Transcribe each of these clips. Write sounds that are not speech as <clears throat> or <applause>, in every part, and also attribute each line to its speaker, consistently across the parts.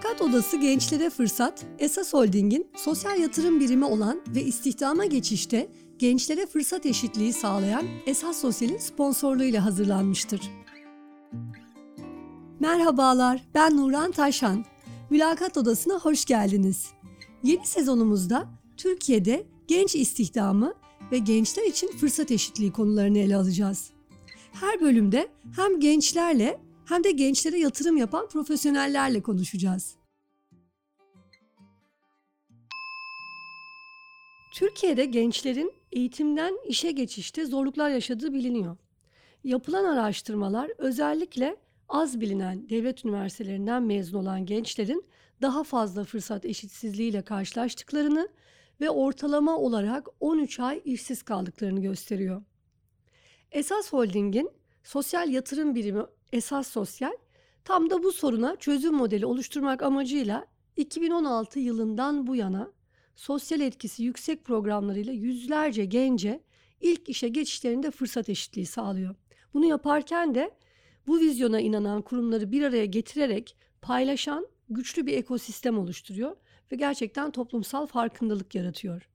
Speaker 1: Mülakat Odası Gençlere Fırsat, Esas Holding'in sosyal yatırım birimi olan ve istihdama geçişte gençlere fırsat eşitliği sağlayan Esas Sosyal'in sponsorluğuyla hazırlanmıştır. Merhabalar, ben Nuran Taşan. Mülakat Odası'na hoş geldiniz. Yeni sezonumuzda Türkiye'de genç istihdamı ve gençler için fırsat eşitliği konularını ele alacağız. Her bölümde hem gençlerle hem de gençlere yatırım yapan profesyonellerle konuşacağız. Türkiye'de gençlerin eğitimden işe geçişte zorluklar yaşadığı biliniyor. Yapılan araştırmalar özellikle az bilinen devlet üniversitelerinden mezun olan gençlerin daha fazla fırsat eşitsizliğiyle karşılaştıklarını ve ortalama olarak 13 ay işsiz kaldıklarını gösteriyor. Esas Holding'in sosyal yatırım birimi Esas Sosyal tam da bu soruna çözüm modeli oluşturmak amacıyla 2016 yılından bu yana sosyal etkisi yüksek programlarıyla yüzlerce gence ilk işe geçişlerinde fırsat eşitliği sağlıyor. Bunu yaparken de bu vizyona inanan kurumları bir araya getirerek paylaşan güçlü bir ekosistem oluşturuyor ve gerçekten toplumsal farkındalık yaratıyor.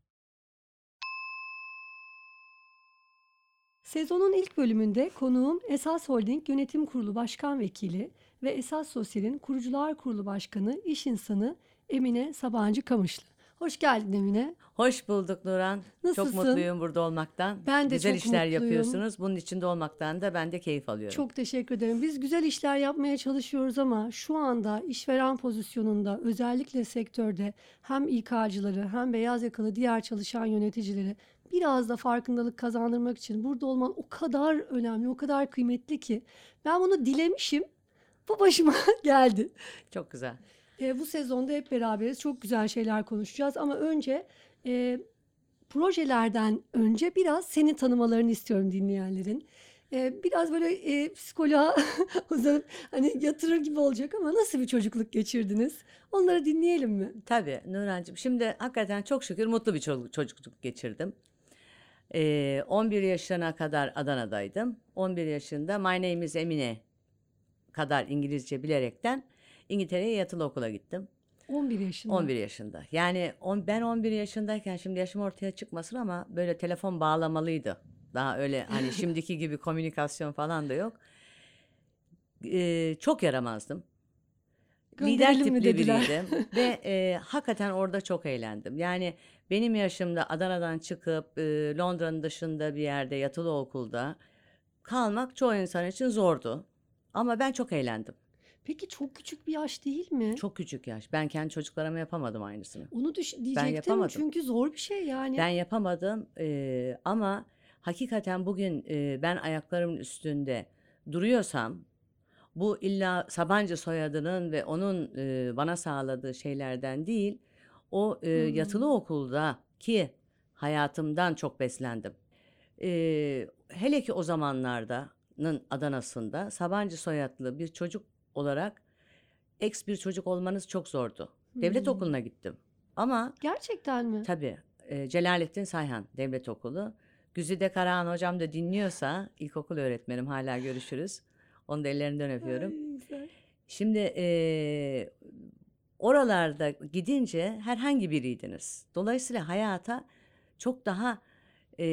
Speaker 1: Sezonun ilk bölümünde konuğum Esas Holding Yönetim Kurulu Başkan Vekili ve Esas Sosyal'in Kurucular Kurulu Başkanı, iş insanı Emine Sabancı Kamışlı. Hoş geldin Emine.
Speaker 2: Hoş bulduk Nuran.
Speaker 1: Nasılsın?
Speaker 2: Çok mutluyum burada olmaktan.
Speaker 1: Ben de
Speaker 2: Güzel
Speaker 1: çok
Speaker 2: işler
Speaker 1: mutluyum.
Speaker 2: yapıyorsunuz. Bunun içinde olmaktan da ben de keyif alıyorum.
Speaker 1: Çok teşekkür ederim. Biz güzel işler yapmaya çalışıyoruz ama şu anda işveren pozisyonunda özellikle sektörde hem İK'cıları hem beyaz yakalı diğer çalışan yöneticileri biraz da farkındalık kazandırmak için burada olman o kadar önemli, o kadar kıymetli ki ben bunu dilemişim. Bu başıma <laughs> geldi.
Speaker 2: Çok güzel.
Speaker 1: E, bu sezonda hep beraberiz. Çok güzel şeyler konuşacağız ama önce e, projelerden önce biraz seni tanımalarını istiyorum dinleyenlerin. E, biraz böyle e, psikoloğa <laughs> uzanıp hani yatırır gibi olacak ama nasıl bir çocukluk geçirdiniz? Onları dinleyelim mi?
Speaker 2: Tabii Nurancığım. Şimdi hakikaten çok şükür mutlu bir çocuk- çocukluk geçirdim. Ee, 11 yaşına kadar Adana'daydım. 11 yaşında My Name is Emine kadar İngilizce bilerekten İngiltere'ye yatılı okula gittim.
Speaker 1: 11 yaşında.
Speaker 2: 11 yaşında. Yani on, ben 11 yaşındayken şimdi yaşım ortaya çıkmasın ama böyle telefon bağlamalıydı. Daha öyle hani <laughs> şimdiki gibi komünikasyon falan da yok. Ee, çok yaramazdım. Lider tipli biriydim <laughs> ve e, hakikaten orada çok eğlendim. Yani benim yaşımda Adana'dan çıkıp e, Londra'nın dışında bir yerde yatılı okulda kalmak çoğu insan için zordu. Ama ben çok eğlendim.
Speaker 1: Peki çok küçük bir yaş değil mi?
Speaker 2: Çok küçük yaş. Ben kendi çocuklarıma yapamadım aynısını.
Speaker 1: Onu düş diyecektim
Speaker 2: yapamadım.
Speaker 1: çünkü zor bir şey yani.
Speaker 2: Ben yapamadım eee, ama hakikaten bugün eee, ben ayaklarımın üstünde duruyorsam bu illa Sabancı soyadının ve onun eee, bana sağladığı şeylerden değil o
Speaker 1: Hmm.
Speaker 2: yatılı okulda ki hayatımdan çok beslendim. Eee, hele ki o zamanlardanın Adana'sında Sabancı soyadlı bir çocuk olarak ex bir çocuk olmanız çok zordu. Devlet
Speaker 1: Hmm.
Speaker 2: okuluna gittim ama
Speaker 1: Gerçekten mi?
Speaker 2: Tabii. e, Celalettin Sayhan Devlet Okulu. Güzide Karahan hocam da dinliyorsa ilkokul öğretmenim hala görüşürüz. Onu da ellerinden öpüyorum.
Speaker 1: Ay, güzel.
Speaker 2: Şimdi e, oralarda gidince herhangi biriydiniz. Dolayısıyla hayata çok daha e,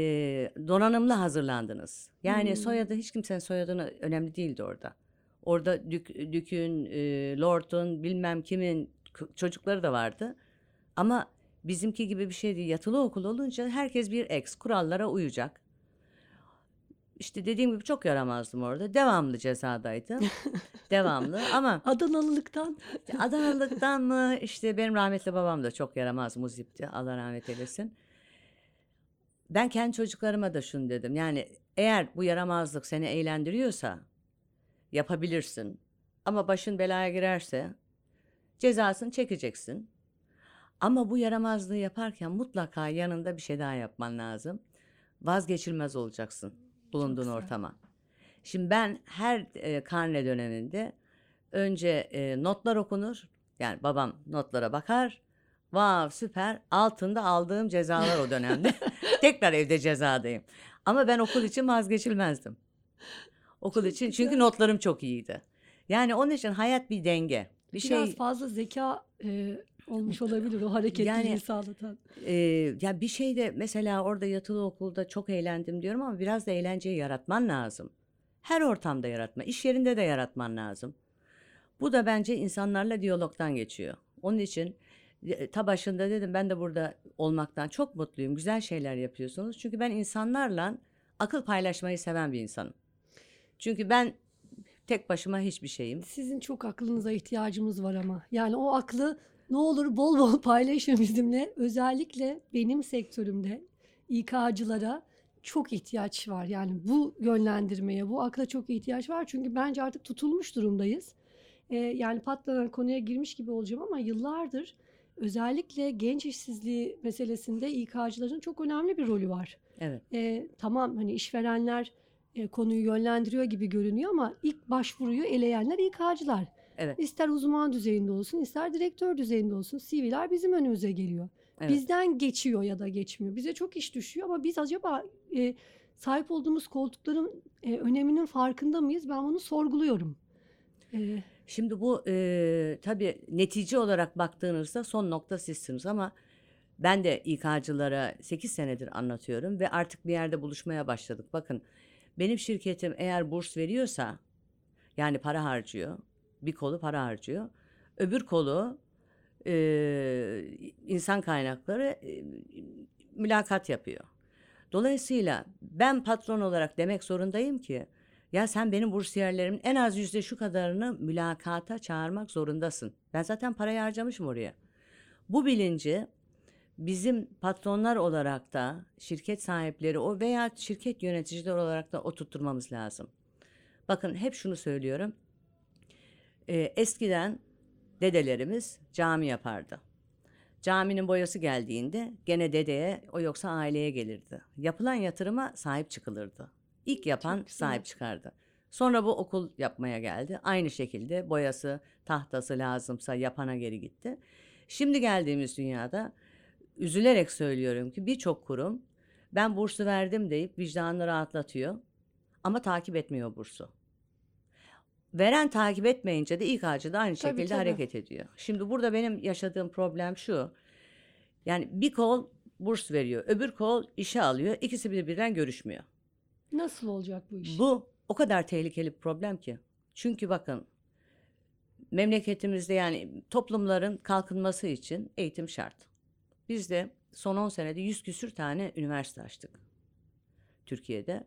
Speaker 2: donanımlı hazırlandınız. Yani
Speaker 1: Hmm.
Speaker 2: soyadı hiç kimsenin soyadını önemli değildi orada. Orada dük, dükün, e, lordun, bilmem kimin çocukları da vardı. Ama bizimki gibi bir şey değil. Yatılı okul olunca herkes bir ex kurallara uyacak. İşte dediğim gibi çok yaramazdım orada. Devamlı cezadaydım. <laughs> Devamlı ama <laughs>
Speaker 1: Adanalılıktan.
Speaker 2: Adanalılıktan mı işte benim rahmetli babam da çok yaramaz muzipti. Allah rahmet eylesin. Ben kendi çocuklarıma da şunu dedim. Yani eğer bu yaramazlık seni eğlendiriyorsa yapabilirsin. Ama başın belaya girerse cezasını çekeceksin. Ama bu yaramazlığı yaparken mutlaka yanında bir şey daha yapman lazım. Vazgeçilmez olacaksın bulunduğun ortama. Şimdi ben her e, karne döneminde önce e, notlar okunur. Yani babam notlara bakar. Vav süper. Altında aldığım cezalar o dönemde. <laughs> Tekrar evde cezadayım. Ama ben okul için vazgeçilmezdim. Okul
Speaker 1: Çok
Speaker 2: için
Speaker 1: güzel.
Speaker 2: çünkü notlarım çok iyiydi. Yani onun için hayat bir denge. Bir
Speaker 1: Biraz
Speaker 2: şey
Speaker 1: fazla zeka e, olmuş olabilir o hareketliliği
Speaker 2: Yani-
Speaker 1: sağlatan.
Speaker 2: e, ya bir şey de mesela orada yatılı okulda çok eğlendim diyorum ama biraz da eğlenceyi yaratman lazım. Her ortamda yaratma, iş yerinde de yaratman lazım. Bu da bence insanlarla diyalogtan geçiyor. Onun için e, ta başında dedim ben de burada olmaktan çok mutluyum. Güzel şeyler yapıyorsunuz. Çünkü ben insanlarla akıl paylaşmayı seven bir insanım. Çünkü ben tek başıma hiçbir şeyim.
Speaker 1: Sizin çok aklınıza ihtiyacımız var ama. Yani o aklı ne olur bol bol paylaşın bizimle. Özellikle benim sektörümde İK'cılara çok ihtiyaç var. Yani bu yönlendirmeye, bu akla çok ihtiyaç var. Çünkü bence artık tutulmuş durumdayız. Ee, yani patlanan konuya girmiş gibi olacağım ama yıllardır özellikle genç işsizliği meselesinde İK'cıların çok önemli bir rolü var.
Speaker 2: Evet.
Speaker 1: E, tamam hani işverenler e, konuyu yönlendiriyor gibi görünüyor ama ilk başvuruyu eleyenler İK'cılar.
Speaker 2: Evet.
Speaker 1: İster uzman düzeyinde olsun ister direktör düzeyinde olsun CV'ler bizim önümüze geliyor.
Speaker 2: Evet.
Speaker 1: Bizden geçiyor ya da geçmiyor. Bize çok iş düşüyor ama biz acaba e, sahip olduğumuz koltukların e, öneminin farkında mıyız? Ben bunu sorguluyorum. E,
Speaker 2: Şimdi bu e, tabii netice olarak baktığınızda son nokta sizsiniz ama ben de İK'cılara 8 senedir anlatıyorum ve artık bir yerde buluşmaya başladık. Bakın benim şirketim eğer burs veriyorsa yani para harcıyor, bir kolu para harcıyor, öbür kolu e, insan kaynakları e, mülakat yapıyor. Dolayısıyla ben patron olarak demek zorundayım ki ya sen benim bursiyerlerimin en az yüzde şu kadarını mülakata çağırmak zorundasın. Ben zaten parayı harcamışım oraya. Bu bilinci bizim patronlar olarak da şirket sahipleri o veya şirket yöneticileri olarak da oturtturmamız lazım. Bakın hep şunu söylüyorum. Ee, eskiden dedelerimiz cami yapardı. Caminin boyası geldiğinde gene dedeye o yoksa aileye gelirdi. Yapılan yatırıma sahip çıkılırdı. İlk yapan
Speaker 1: Çok
Speaker 2: sahip çıkardı. Sonra bu okul yapmaya geldi. Aynı şekilde boyası, tahtası lazımsa yapana geri gitti. Şimdi geldiğimiz dünyada üzülerek söylüyorum ki birçok kurum ben bursu verdim deyip vicdanını rahatlatıyor ama takip etmiyor bursu. Veren takip etmeyince de ilk da aynı
Speaker 1: Tabii,
Speaker 2: şekilde
Speaker 1: tabii.
Speaker 2: hareket ediyor. Şimdi burada benim yaşadığım problem şu. Yani bir kol burs veriyor, öbür kol işe alıyor. İkisi birbirinden görüşmüyor.
Speaker 1: nasıl olacak bu iş?
Speaker 2: Bu o kadar tehlikeli bir problem ki. Çünkü bakın memleketimizde yani toplumların kalkınması için eğitim şart. Biz de son 10 senede 100 küsür tane üniversite açtık Türkiye'de.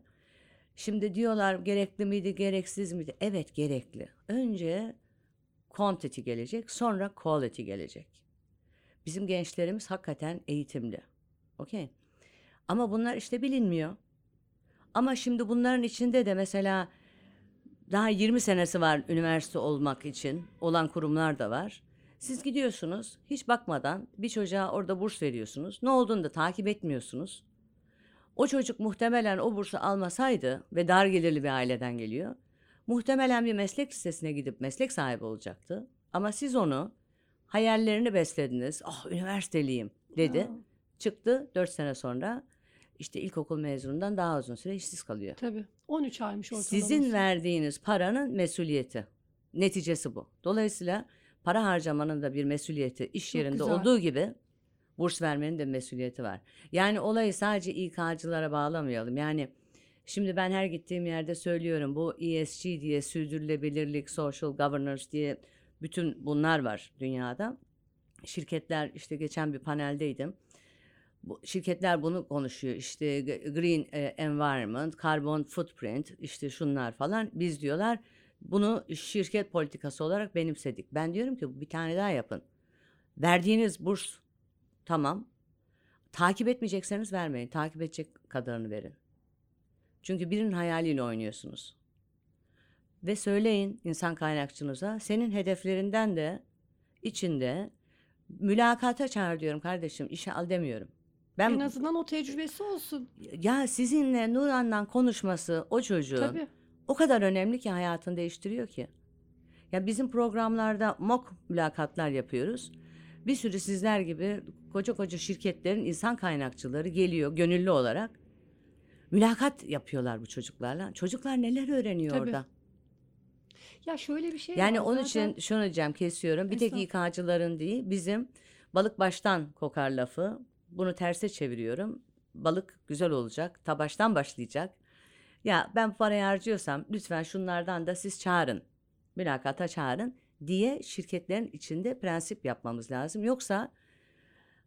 Speaker 2: Şimdi diyorlar gerekli miydi, gereksiz miydi? Evet gerekli. Önce quantity gelecek, sonra quality gelecek. Bizim gençlerimiz hakikaten eğitimli. Okey. Ama bunlar işte bilinmiyor. Ama şimdi bunların içinde de mesela daha 20 senesi var üniversite olmak için olan kurumlar da var. Siz gidiyorsunuz hiç bakmadan bir çocuğa orada burs veriyorsunuz. Ne olduğunu da takip etmiyorsunuz. O çocuk muhtemelen o bursu almasaydı ve dar gelirli bir aileden geliyor. Muhtemelen bir meslek lisesine gidip meslek sahibi olacaktı. Ama siz onu hayallerini beslediniz. Ah üniversiteliyim dedi.
Speaker 1: Aa,
Speaker 2: Çıktı 4 sene sonra işte ilkokul mezunundan daha uzun süre işsiz kalıyor.
Speaker 1: tabii. 13 aymış ortalaması.
Speaker 2: Sizin verdiğiniz paranın mesuliyeti. Neticesi bu. Dolayısıyla para harcamanın da bir mesuliyeti iş
Speaker 1: Çok
Speaker 2: yerinde
Speaker 1: güzel.
Speaker 2: olduğu gibi burs vermenin de mesuliyeti var. Yani olayı sadece İK'cılara bağlamayalım. Yani şimdi ben her gittiğim yerde söylüyorum bu ESG diye sürdürülebilirlik, social governance diye bütün bunlar var dünyada. Şirketler işte geçen bir paneldeydim. Bu, şirketler bunu konuşuyor. İşte green e, environment, carbon footprint, işte şunlar falan. Biz diyorlar bunu şirket politikası olarak benimsedik. Ben diyorum ki bir tane daha yapın. Verdiğiniz burs tamam. Takip etmeyecekseniz vermeyin. Takip edecek kadarını verin. Çünkü birinin hayaliyle oynuyorsunuz. Ve söyleyin insan kaynakçınıza senin hedeflerinden de içinde mülakata çağır diyorum kardeşim. işe al demiyorum. Ben
Speaker 1: En azından o tecrübesi olsun.
Speaker 2: ya sizinle Nuran'dan konuşması o çocuğun
Speaker 1: Tabii.
Speaker 2: o kadar önemli ki hayatını değiştiriyor ki. Ya bizim programlarda mock mülakatlar yapıyoruz. Bir sürü sizler gibi koca koca şirketlerin insan kaynakçıları geliyor gönüllü olarak. Mülakat yapıyorlar bu çocuklarla. Çocuklar neler öğreniyor
Speaker 1: Tabii.
Speaker 2: orada?
Speaker 1: Ya şöyle bir şey
Speaker 2: Yani
Speaker 1: var
Speaker 2: onun
Speaker 1: zaten.
Speaker 2: için şunu diyeceğim kesiyorum. Bir tek. İK'cıların değil bizim balık baştan kokar lafı. Bunu terse çeviriyorum. Balık güzel olacak. Ta baştan başlayacak. Ya ben parayı harcıyorsam lütfen şunlardan da siz çağırın. Mülakata çağırın diye şirketlerin içinde prensip yapmamız lazım. Yoksa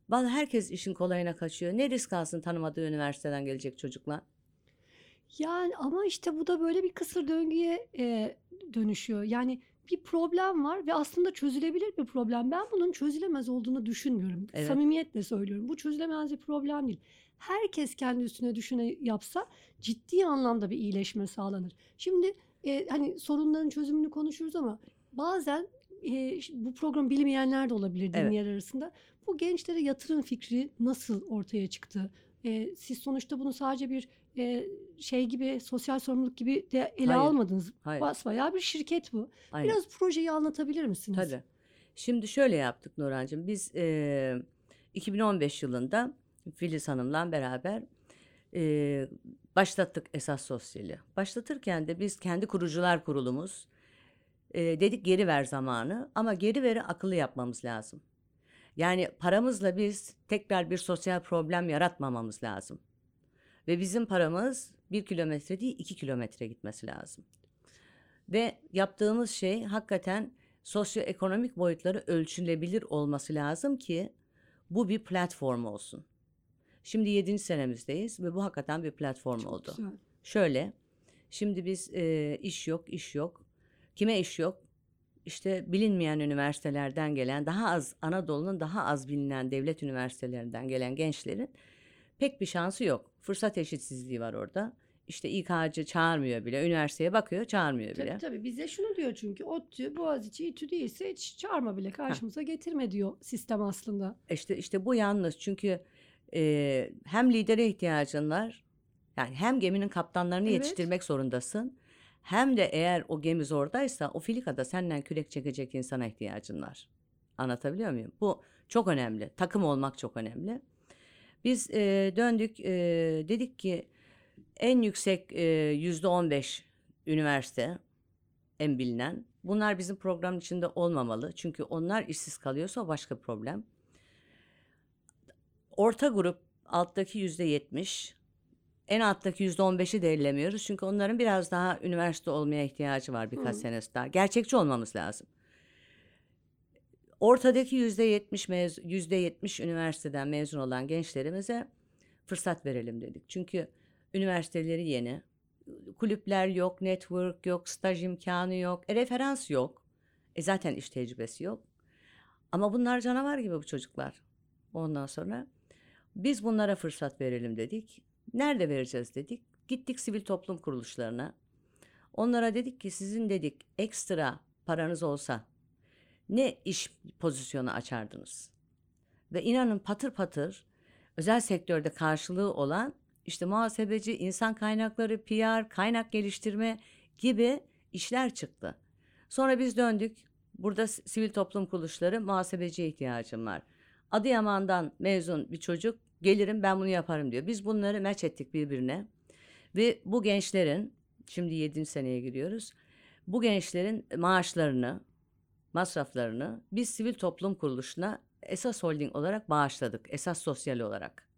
Speaker 2: vallahi herkes işin kolayına kaçıyor. Ne risk alsın tanımadığı üniversiteden gelecek çocuklar?
Speaker 1: Yani ama işte bu da böyle bir kısır döngüye e, dönüşüyor. Yani bir problem var ve aslında çözülebilir bir problem. Ben bunun çözülemez olduğunu düşünmüyorum.
Speaker 2: Evet.
Speaker 1: Samimiyetle söylüyorum. Bu çözülemez bir problem değil. Herkes kendi üstüne düşüne yapsa ciddi anlamda bir iyileşme sağlanır. Şimdi e, hani sorunların çözümünü konuşuruz ama bazen e, bu program bilmeyenler de olabilir
Speaker 2: Evet.
Speaker 1: dinleyenler arasında. Bu gençlere yatırım fikri nasıl ortaya çıktı? E, siz sonuçta bunu sadece bir e, şey gibi sosyal sorumluluk gibi de ele
Speaker 2: Hayır,
Speaker 1: almadınız.
Speaker 2: hayır.
Speaker 1: Basbayağı bir şirket bu.
Speaker 2: Aynen.
Speaker 1: Biraz projeyi anlatabilir misiniz?
Speaker 2: Tabii. Şimdi şöyle yaptık Nurhancığım. Biz e, 2015 yılında Filiz Hanım'la beraber e, başlattık esas sosyali. Başlatırken de biz kendi kurucular kurulumuz e, dedik geri ver zamanı ama geri veri akıllı yapmamız lazım. Yani paramızla biz tekrar bir sosyal problem yaratmamamız lazım. Ve bizim paramız bir kilometre değil iki kilometre gitmesi lazım. Ve yaptığımız şey hakikaten sosyoekonomik boyutları ölçülebilir olması lazım ki bu bir platform olsun. Şimdi 7. senemizdeyiz ve bu hakikaten bir platform
Speaker 1: Çok
Speaker 2: oldu.
Speaker 1: güzel.
Speaker 2: Şöyle, şimdi biz e, iş yok, iş yok. Kime iş yok? İşte bilinmeyen üniversitelerden gelen, daha az Anadolu'nun daha az bilinen devlet üniversitelerinden gelen gençlerin pek bir şansı yok. Fırsat eşitsizliği var orada. İşte İK'cı çağırmıyor bile, üniversiteye bakıyor, çağırmıyor bile.
Speaker 1: Tabii tabii bize şunu diyor çünkü ODTÜ, Boğaziçi, İTÜ değilse hiç çağırma bile karşımıza getirme diyor sistem aslında.
Speaker 2: İşte işte bu yanlış çünkü e, hem lidere ihtiyacın var yani hem geminin kaptanlarını
Speaker 1: Evet.
Speaker 2: yetiştirmek zorundasın hem de eğer o gemi zordaysa o filikada senden kürek çekecek insana ihtiyacın var. Anlatabiliyor muyum? Bu çok önemli. Takım olmak çok önemli. Biz e, döndük e, dedik ki en yüksek yüzde on beş üniversite en bilinen. Bunlar bizim programın içinde olmamalı. Çünkü onlar işsiz kalıyorsa başka problem. Orta grup alttaki yüzde yetmiş, en alttaki yüzde on beşi de ellemiyoruz. Çünkü onların biraz daha üniversite olmaya ihtiyacı var birkaç
Speaker 1: Hı.
Speaker 2: senesi daha. Gerçekçi olmamız lazım. Ortadaki yüzde yetmiş mez, yüzde yetmiş üniversiteden mezun olan gençlerimize fırsat verelim dedik. Çünkü üniversiteleri yeni, kulüpler yok, network yok, staj imkanı yok, e, referans yok. E zaten iş tecrübesi yok. Ama bunlar canavar gibi bu çocuklar. Ondan sonra biz bunlara fırsat verelim dedik. Nerede vereceğiz dedik. Gittik sivil toplum kuruluşlarına. Onlara dedik ki sizin dedik ekstra paranız olsa ne iş pozisyonu açardınız? Ve inanın patır patır özel sektörde karşılığı olan işte muhasebeci, insan kaynakları, PR, kaynak geliştirme gibi işler çıktı. Sonra biz döndük. Burada sivil toplum kuruluşları muhasebeciye ihtiyacım var. Adıyaman'dan mezun bir çocuk gelirim ben bunu yaparım diyor. Biz bunları meç ettik birbirine. Ve bu gençlerin şimdi 7. seneye giriyoruz. Bu gençlerin maaşlarını, masraflarını biz sivil toplum kuruluşuna esas holding olarak bağışladık. Esas sosyal olarak.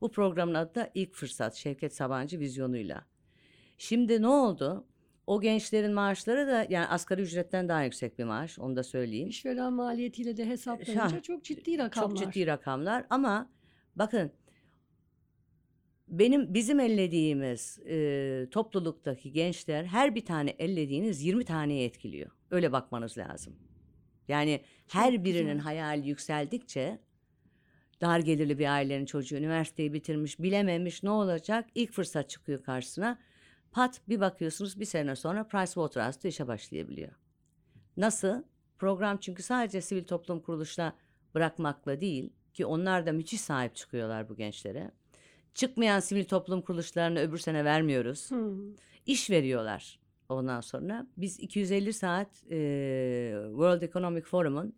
Speaker 2: Bu programın adı da ilk fırsat Şevket Sabancı vizyonuyla. Şimdi ne oldu? O gençlerin maaşları da yani asgari ücretten daha yüksek bir maaş onu da söyleyeyim.
Speaker 1: İşveren maliyetiyle de hesaplanınca
Speaker 2: Ha,
Speaker 1: çok ciddi rakamlar.
Speaker 2: Çok ciddi rakamlar ama bakın benim bizim ellediğimiz e, topluluktaki gençler her bir tane ellediğiniz 20 taneye etkiliyor. Öyle bakmanız lazım. Yani her
Speaker 1: Çok
Speaker 2: birinin
Speaker 1: güzel.
Speaker 2: hayali yükseldikçe dar gelirli bir ailenin çocuğu üniversiteyi bitirmiş, bilememiş ne olacak? İlk fırsat çıkıyor karşısına. Pat bir bakıyorsunuz bir sene sonra Pricewaterhouse'da işe başlayabiliyor. Nasıl? Program çünkü sadece sivil toplum kuruluşuna bırakmakla değil ki onlar da müthiş sahip çıkıyorlar bu gençlere. Çıkmayan sivil toplum kuruluşlarını öbür sene vermiyoruz.
Speaker 1: Hmm.
Speaker 2: İş veriyorlar. Ondan sonra biz 250 saat e, World Economic Forum'un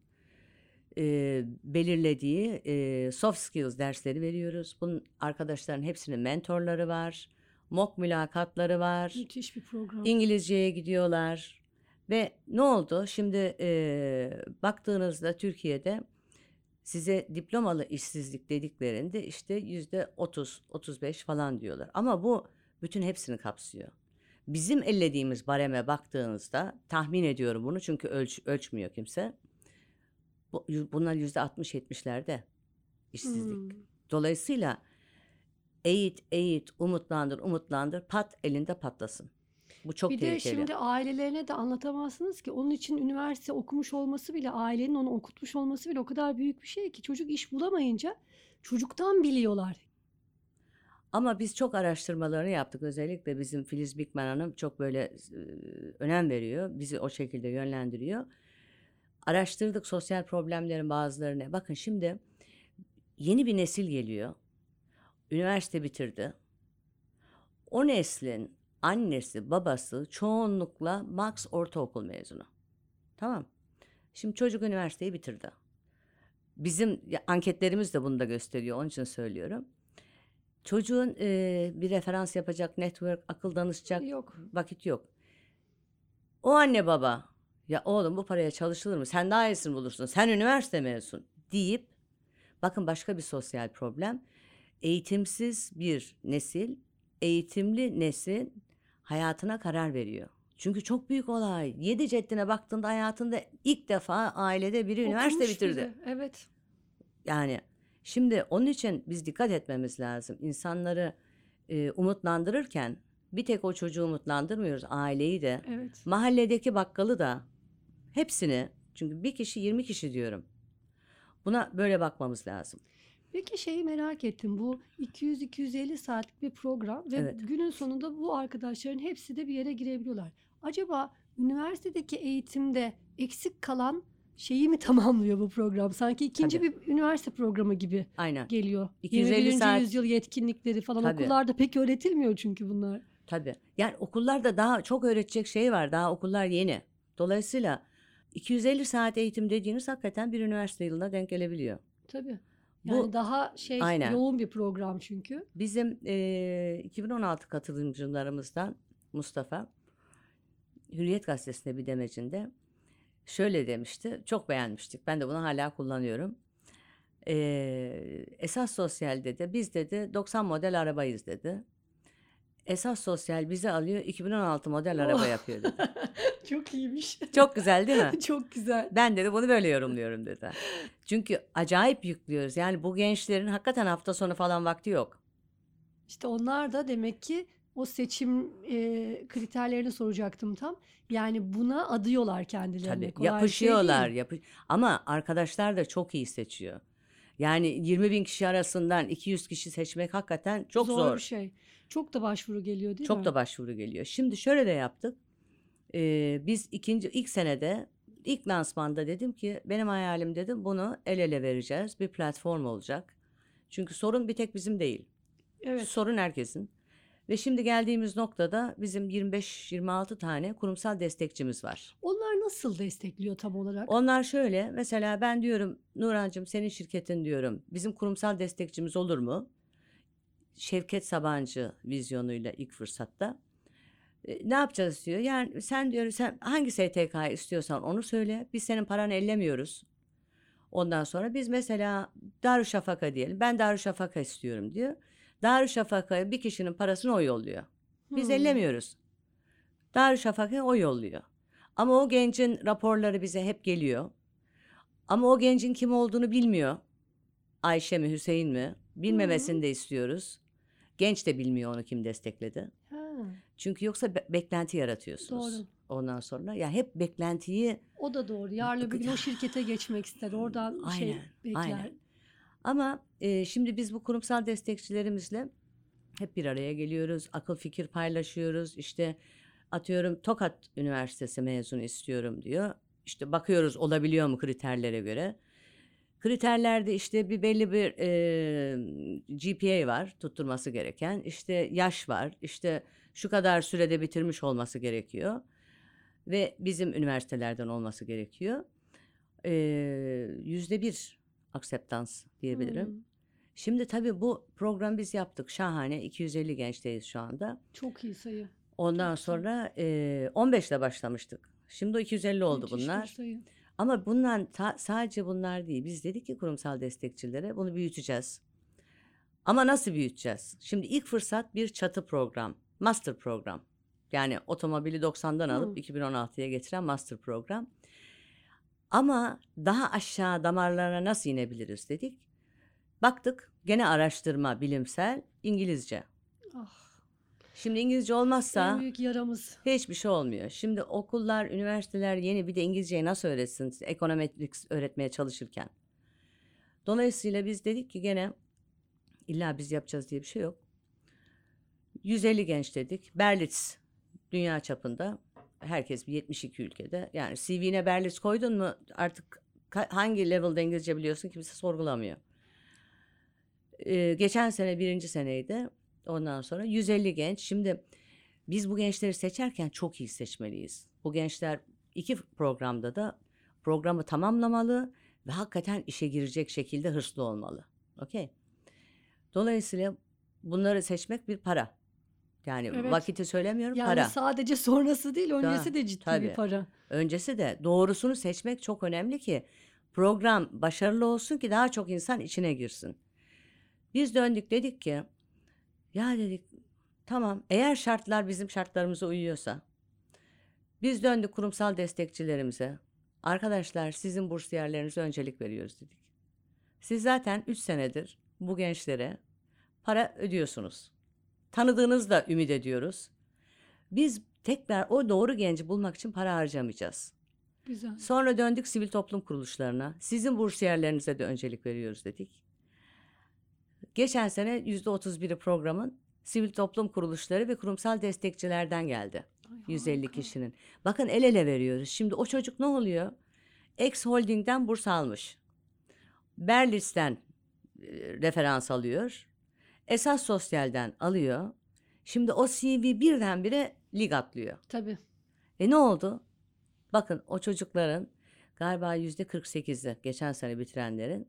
Speaker 2: e, belirlediği e, soft skills dersleri veriyoruz. Bunun arkadaşların hepsinin mentorları var. Mock mülakatları var.
Speaker 1: Müthiş bir program.
Speaker 2: İngilizceye gidiyorlar. Ve ne oldu? Şimdi eee, baktığınızda Türkiye'de size diplomalı işsizlik dediklerinde işte yüzde 30, 35 falan diyorlar. Ama bu bütün hepsini kapsıyor. Bizim ellediğimiz bareme baktığınızda tahmin ediyorum bunu çünkü ölç, ölçmüyor kimse. Bu, bunlar yüzde 60-70'lerde işsizlik.
Speaker 1: Hmm.
Speaker 2: Dolayısıyla eğit, eğit, umutlandır, umutlandır, pat elinde patlasın. Bu çok
Speaker 1: Bir de
Speaker 2: tehlikeli.
Speaker 1: şimdi ailelerine de anlatamazsınız ki onun için üniversite okumuş olması bile ailenin onu okutmuş olması bile o kadar büyük bir şey ki çocuk iş bulamayınca çocuktan biliyorlar.
Speaker 2: Ama biz çok araştırmalarını yaptık. Özellikle bizim Filiz Bikman Hanım çok böyle e, önem veriyor. Bizi o şekilde yönlendiriyor. Araştırdık sosyal problemlerin bazılarını. Bakın şimdi yeni bir nesil geliyor. Üniversite bitirdi. O neslin annesi, babası çoğunlukla Max ortaokul mezunu. Tamam. Şimdi çocuk üniversiteyi bitirdi. Bizim anketlerimiz de bunu da gösteriyor. Onun için söylüyorum. Çocuğun e, bir referans yapacak, network, akıl danışacak
Speaker 1: Yok.
Speaker 2: vakit yok. O anne baba ya oğlum bu paraya çalışılır mı? Sen daha iyisini bulursun. Sen üniversite mezun deyip bakın başka bir sosyal problem. Eğitimsiz bir nesil, eğitimli nesil hayatına karar veriyor. Çünkü çok büyük olay. Yedi ceddine baktığında hayatında ilk defa ailede biri üniversite
Speaker 1: Okumuş
Speaker 2: bitirdi.
Speaker 1: biri, Evet.
Speaker 2: Yani şimdi onun için biz dikkat etmemiz lazım. İnsanları e, umutlandırırken bir tek o çocuğu umutlandırmıyoruz. Aileyi de,
Speaker 1: Evet.
Speaker 2: mahalledeki bakkalı da hepsini. Çünkü bir kişi 20 kişi diyorum. Buna böyle bakmamız lazım.
Speaker 1: Peki şeyi merak ettim. Bu 200-250 saatlik bir program ve
Speaker 2: Evet.
Speaker 1: günün sonunda bu arkadaşların hepsi de bir yere girebiliyorlar. Acaba üniversitedeki eğitimde eksik kalan şeyi mi <laughs> tamamlıyor bu program? Sanki ikinci
Speaker 2: Tabii.
Speaker 1: bir üniversite programı gibi
Speaker 2: Aynen.
Speaker 1: geliyor.
Speaker 2: 250
Speaker 1: 21.
Speaker 2: saat-
Speaker 1: yüzyıl yetkinlikleri falan
Speaker 2: Tabii.
Speaker 1: okullarda pek öğretilmiyor çünkü bunlar.
Speaker 2: Tabii. Yani okullarda daha çok öğretecek şey var. Daha okullar yeni. Dolayısıyla 250 saat eğitim dediğiniz hakikaten bir üniversite yılına denk gelebiliyor.
Speaker 1: Tabii.
Speaker 2: Bu-
Speaker 1: Yani daha şey
Speaker 2: Aynen.
Speaker 1: yoğun bir program çünkü.
Speaker 2: Bizim eee, 2016 katılımcılarımızdan Mustafa Hürriyet Gazetesi'nde bir demecinde şöyle demişti. Çok beğenmiştik. Ben de bunu hala kullanıyorum. Eee, esas sosyal dedi. Biz dedi 90 model arabayız dedi. Esas sosyal bizi alıyor 2016 model araba
Speaker 1: Oh.
Speaker 2: yapıyor dedi. <laughs>
Speaker 1: Çok iyiymiş.
Speaker 2: Çok güzel değil mi? <laughs>
Speaker 1: Çok güzel.
Speaker 2: Ben dedi bunu böyle yorumluyorum dedi. Çünkü acayip yüklüyoruz. Yani bu gençlerin hakikaten hafta sonu falan vakti yok.
Speaker 1: İşte onlar da demek ki o seçim e, kriterlerini soracaktım tam. Yani buna adıyorlar kendilerini.
Speaker 2: Tabii
Speaker 1: Kolay şey
Speaker 2: yapışıyorlar.
Speaker 1: değil.
Speaker 2: yapı Ama arkadaşlar da çok iyi seçiyor. Yani 20 bin kişi arasından 200 kişi seçmek hakikaten çok zor.
Speaker 1: bir şey. Çok da başvuru geliyor değil
Speaker 2: Çok
Speaker 1: mi?
Speaker 2: da başvuru geliyor. Şimdi şöyle de yaptık. Ee, biz ikinci ilk senede ilk lansmanda dedim ki benim hayalim dedim bunu el ele vereceğiz. Bir platform olacak. Çünkü sorun bir tek bizim değil.
Speaker 1: Evet.
Speaker 2: Sorun herkesin. Ve şimdi geldiğimiz noktada bizim 25-26 tane kurumsal destekçimiz var.
Speaker 1: Onlar nasıl destekliyor tam olarak?
Speaker 2: Onlar şöyle mesela ben diyorum Nurancığım senin şirketin diyorum bizim kurumsal destekçimiz olur mu? Şevket Sabancı vizyonuyla ilk fırsatta. E, ne yapacağız diyor. Yani sen diyor sen hangi STK'yı istiyorsan onu söyle. Biz senin paranı ellemiyoruz. Ondan sonra biz mesela Darüşşafaka diyelim. Ben Darüşşafaka istiyorum diyor. Darüşşafaka'ya bir kişinin parasını o yolluyor. Biz
Speaker 1: Hmm.
Speaker 2: ellemiyoruz. Darüşşafaka'ya o yolluyor. Ama o gencin raporları bize hep geliyor. Ama o gencin kim olduğunu bilmiyor. Ayşe mi Hüseyin mi? Bilmemesini de istiyoruz. Genç de bilmiyor onu kim destekledi.
Speaker 1: Ha,
Speaker 2: Çünkü yoksa be- beklenti yaratıyorsunuz.
Speaker 1: Doğru.
Speaker 2: Ondan sonra ya hep beklentiyi
Speaker 1: o da doğru. Yarın öbür gün o şirkete geçmek ister. Oradan şey
Speaker 2: Aynen,
Speaker 1: bekler.
Speaker 2: aynen. Ama e, şimdi biz bu kurumsal destekçilerimizle hep bir araya geliyoruz. Akıl fikir paylaşıyoruz. İşte atıyorum Tokat Üniversitesi mezunu istiyorum diyor. İşte bakıyoruz olabiliyor mu kriterlere göre. Kriterlerde işte bir belli bir e, GPA var tutturması gereken. İşte yaş var. İşte şu kadar sürede bitirmiş olması gerekiyor. Ve bizim üniversitelerden olması gerekiyor. Yüzde bir akseptans diyebilirim.
Speaker 1: Hmm,
Speaker 2: Şimdi tabii bu program biz yaptık. Şahane. 250 gençteyiz şu anda.
Speaker 1: çok iyi sayı.
Speaker 2: Ondan
Speaker 1: Çok
Speaker 2: sonra e, 15 ile başlamıştık Şimdi o 250 oldu
Speaker 1: Müthiş bir
Speaker 2: bunlar.
Speaker 1: sayı.
Speaker 2: Ama bunlar ta- sadece bunlar değil. Biz dedik ki kurumsal destekçilere bunu büyüteceğiz. Ama nasıl büyüteceğiz? Şimdi ilk fırsat bir çatı program, master program. Yani otomobili 90'dan alıp
Speaker 1: Hı.
Speaker 2: 2016'ya getiren master program. Ama daha aşağı damarlara nasıl inebiliriz dedik. Baktık gene araştırma bilimsel İngilizce.
Speaker 1: Ah,
Speaker 2: Şimdi İngilizce
Speaker 1: en
Speaker 2: olmazsa
Speaker 1: büyük yaramız.
Speaker 2: Hiçbir şey olmuyor. Şimdi okullar, üniversiteler yeni bir de İngilizceyi nasıl öğretsin? Ekonometrics öğretmeye çalışırken. Dolayısıyla biz dedik ki gene illa biz yapacağız diye bir şey yok. 150 genç dedik. Berlitz dünya çapında herkes bir 72 ülkede. Yani CV'ne Berlitz koydun mu artık hangi level'da İngilizce biliyorsun kimse sorgulamıyor. Ee, geçen sene birinci seneydi. Ondan sonra 150 genç. Şimdi biz bu gençleri seçerken çok iyi seçmeliyiz. Bu gençler iki programda da programı tamamlamalı ve hakikaten işe girecek şekilde hırslı olmalı. Okey. Dolayısıyla bunları seçmek bir para. Yani
Speaker 1: Evet.
Speaker 2: vakiti söylemiyorum
Speaker 1: Yani
Speaker 2: para.
Speaker 1: sadece sonrası değil, öncesi de ciddi
Speaker 2: tabii.
Speaker 1: bir para.
Speaker 2: Öncesi de doğrusunu seçmek çok önemli ki program başarılı olsun ki daha çok insan içine girsin. Biz döndük dedik ki ya dedik tamam eğer şartlar bizim şartlarımıza uyuyorsa biz döndük kurumsal destekçilerimize. Arkadaşlar sizin bursiyerlerinize öncelik veriyoruz dedik. Siz zaten 3 senedir bu gençlere para ödüyorsunuz. Tanıdığınız da ümit ediyoruz. Biz tekrar o doğru genci bulmak için para harcamayacağız.
Speaker 1: Güzel.
Speaker 2: Sonra döndük sivil toplum kuruluşlarına. Sizin bursiyerlerinize de öncelik veriyoruz dedik. Geçen sene yüzde otuz biri programın sivil toplum kuruluşları ve kurumsal destekçilerden geldi.
Speaker 1: Ay,
Speaker 2: 150
Speaker 1: harika.
Speaker 2: kişinin. Bakın el ele veriyoruz. Şimdi o çocuk ne oluyor? Ex Holding'den burs almış. Berlis'ten e, referans alıyor. Esas Sosyal'den alıyor. Şimdi o CV birdenbire lig atlıyor.
Speaker 1: Tabii.
Speaker 2: E ne oldu? Bakın o çocukların galiba yüzde 48'i geçen sene bitirenlerin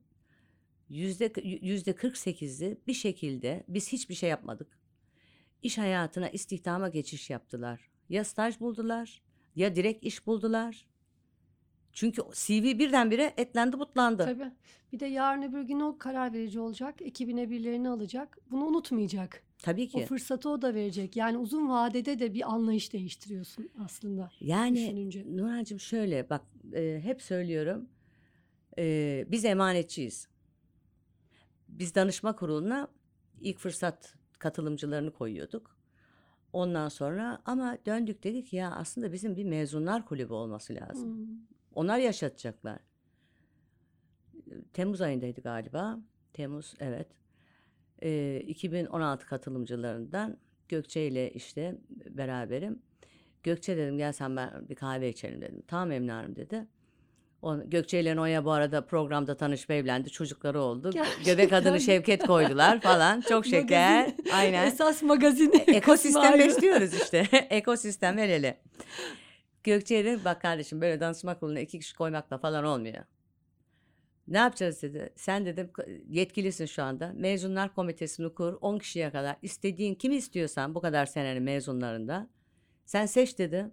Speaker 2: yüzde yüzde 48'i bir şekilde biz hiçbir şey yapmadık. İş hayatına istihdama geçiş yaptılar. Ya staj buldular ya direkt iş buldular. Çünkü CV birdenbire etlendi butlandı.
Speaker 1: Tabii. Bir de yarın öbür gün o karar verici olacak. Ekibine birilerini alacak. Bunu unutmayacak.
Speaker 2: Tabii
Speaker 1: O
Speaker 2: ki.
Speaker 1: fırsatı o da verecek. Yani uzun vadede de bir anlayış değiştiriyorsun aslında.
Speaker 2: Yani. Nurhan'cığım şöyle bak e, hep söylüyorum e, biz emanetçiyiz. Biz danışma kuruluna ilk fırsat katılımcılarını koyuyorduk. Ondan sonra ama döndük dedik ya aslında bizim bir mezunlar kulübü olması lazım.
Speaker 1: Hmm.
Speaker 2: Onlar yaşatacaklar. Temmuz ayındaydı galiba. Temmuz evet. Ee, 2016 katılımcılarından Gökçe ile işte beraberim. Gökçe dedim gel sen ben bir kahve içelim dedim. Tamam Emine Hanım dedi. Gökçe ile Noya bu arada programda tanışıp evlendi. Çocukları oldu.
Speaker 1: Gerçekten
Speaker 2: Göbek adını? Şevket koydular falan. Çok şeker. Aynen.
Speaker 1: Esas magazin.
Speaker 2: Ekosistem
Speaker 1: kısmı ayrı.
Speaker 2: besliyoruz işte. <laughs> Ekosistem el ele. Gökçe'ye dedim bak kardeşim böyle danışma kuruluna iki kişi koymakla falan olmuyor. Ne yapacağız dedi. Sen dedim yetkilisin şu anda. Mezunlar komitesini kur 10 kişiye kadar. istediğin kimi istiyorsan bu kadar senenin mezunlarında. Sen seç dedi.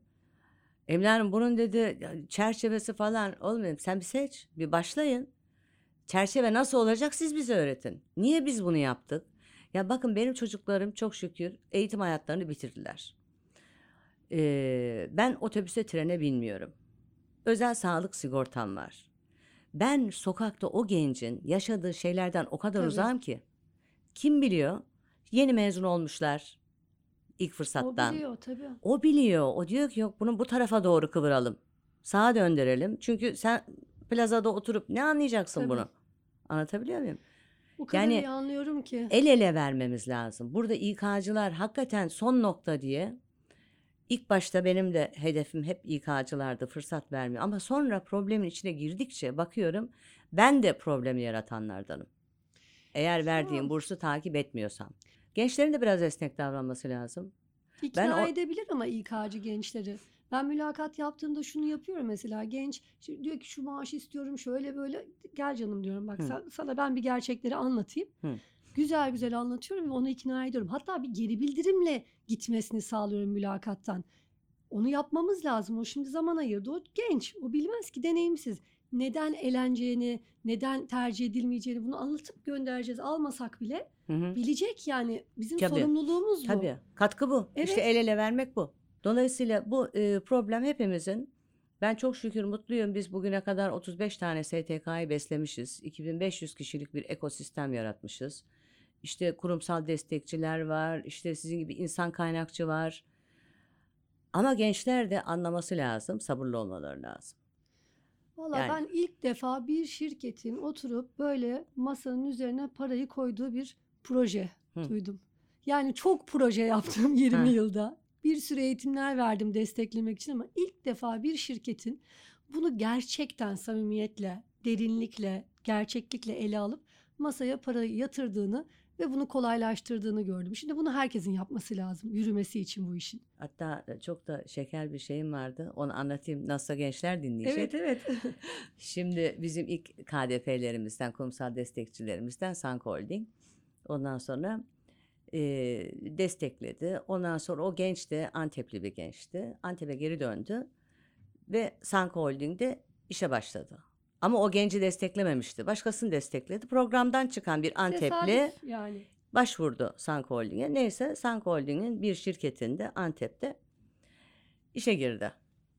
Speaker 2: Emine bunun dedi çerçevesi falan olmuyor. Sen bir seç bir başlayın. Çerçeve nasıl olacak siz bize öğretin. Niye biz bunu yaptık? Ya bakın benim çocuklarım çok şükür eğitim hayatlarını bitirdiler. Ee, ben otobüse trene binmiyorum. Özel sağlık sigortam var. Ben sokakta o gencin yaşadığı şeylerden o kadar
Speaker 1: Tabii.
Speaker 2: uzağım ki. Kim biliyor? Yeni mezun olmuşlar ilk
Speaker 1: O
Speaker 2: fırsattan.
Speaker 1: biliyor tabii.
Speaker 2: O biliyor. O diyor ki yok bunu bu tarafa doğru kıvıralım. Sağa döndürelim. Çünkü sen plazada oturup ne anlayacaksın
Speaker 1: Tabii.
Speaker 2: bunu? Anlatabiliyor muyum?
Speaker 1: O kadar
Speaker 2: Yani-
Speaker 1: iyi anlıyorum ki.
Speaker 2: El ele vermemiz lazım. Burada İK'cılar hakikaten son nokta diye ilk başta benim de hedefim hep İK'cılardı fırsat vermiyor. Ama sonra problemin içine girdikçe bakıyorum ben de problemi yaratanlardanım. Eğer verdiğim bursu takip etmiyorsam. Gençlerin de biraz esnek davranması lazım.
Speaker 1: İkna
Speaker 2: Ben o-
Speaker 1: edebilir ama İK'cı gençleri. Ben mülakat yaptığımda şunu yapıyorum mesela genç diyor ki şu maaşı istiyorum şöyle böyle gel canım diyorum bak
Speaker 2: Hı.
Speaker 1: sana ben bir gerçekleri anlatayım.
Speaker 2: Hı.
Speaker 1: Güzel güzel anlatıyorum ve onu ikna ediyorum. Hatta bir geri bildirimle gitmesini sağlıyorum mülakattan. Onu yapmamız lazım. O şimdi zaman ayırdı. O genç. O bilmez ki deneyimsiz. Neden eğleneceğini, neden tercih edilmeyeceğini bunu anlatıp göndereceğiz. Almasak bile
Speaker 2: Hı hı.
Speaker 1: bilecek yani. Bizim
Speaker 2: Tabii.
Speaker 1: sorumluluğumuz bu.
Speaker 2: Tabii. Katkı bu. İşte
Speaker 1: Evet.
Speaker 2: el ele vermek bu. Dolayısıyla bu e, problem hepimizin. Ben çok şükür mutluyum. Biz bugüne kadar 35 tane STK'yı beslemişiz. 2500 kişilik bir ekosistem yaratmışız. İşte kurumsal destekçiler var. İşte sizin gibi insan kaynakçı var. Ama gençler de anlaması lazım. Sabırlı olmaları lazım.
Speaker 1: Valla
Speaker 2: Yani.
Speaker 1: ben ilk defa bir şirketin oturup böyle masanın üzerine parayı koyduğu bir proje
Speaker 2: Hı.
Speaker 1: duydum. Yani çok proje yaptım <laughs> 20
Speaker 2: Ha.
Speaker 1: yılda. Bir sürü eğitimler verdim desteklemek için ama ilk defa bir şirketin bunu gerçekten samimiyetle, derinlikle, gerçeklikle ele alıp masaya parayı yatırdığını ve bunu kolaylaştırdığını gördüm. Şimdi bunu herkesin yapması lazım yürümesi için bu işin.
Speaker 2: Hatta e, çok da şeker bir şeyim vardı. Onu anlatayım. Nasıl gençler dinleyecek.
Speaker 1: evet. <laughs>
Speaker 2: Şimdi bizim ilk KDP'lerimizden, kurumsal destekçilerimizden Sank Holding. Ondan sonra e, destekledi. Ondan sonra o genç de Antepli bir gençti. Antep'e geri döndü ve Sank Holding'de işe başladı. Ama o genci desteklememişti. Başkasını destekledi. Programdan çıkan bir Antepli
Speaker 1: Tesadüf yani.
Speaker 2: başvurdu Sank Holding'e. Neyse Sank Holding'in bir şirketinde Antep'te işe girdi.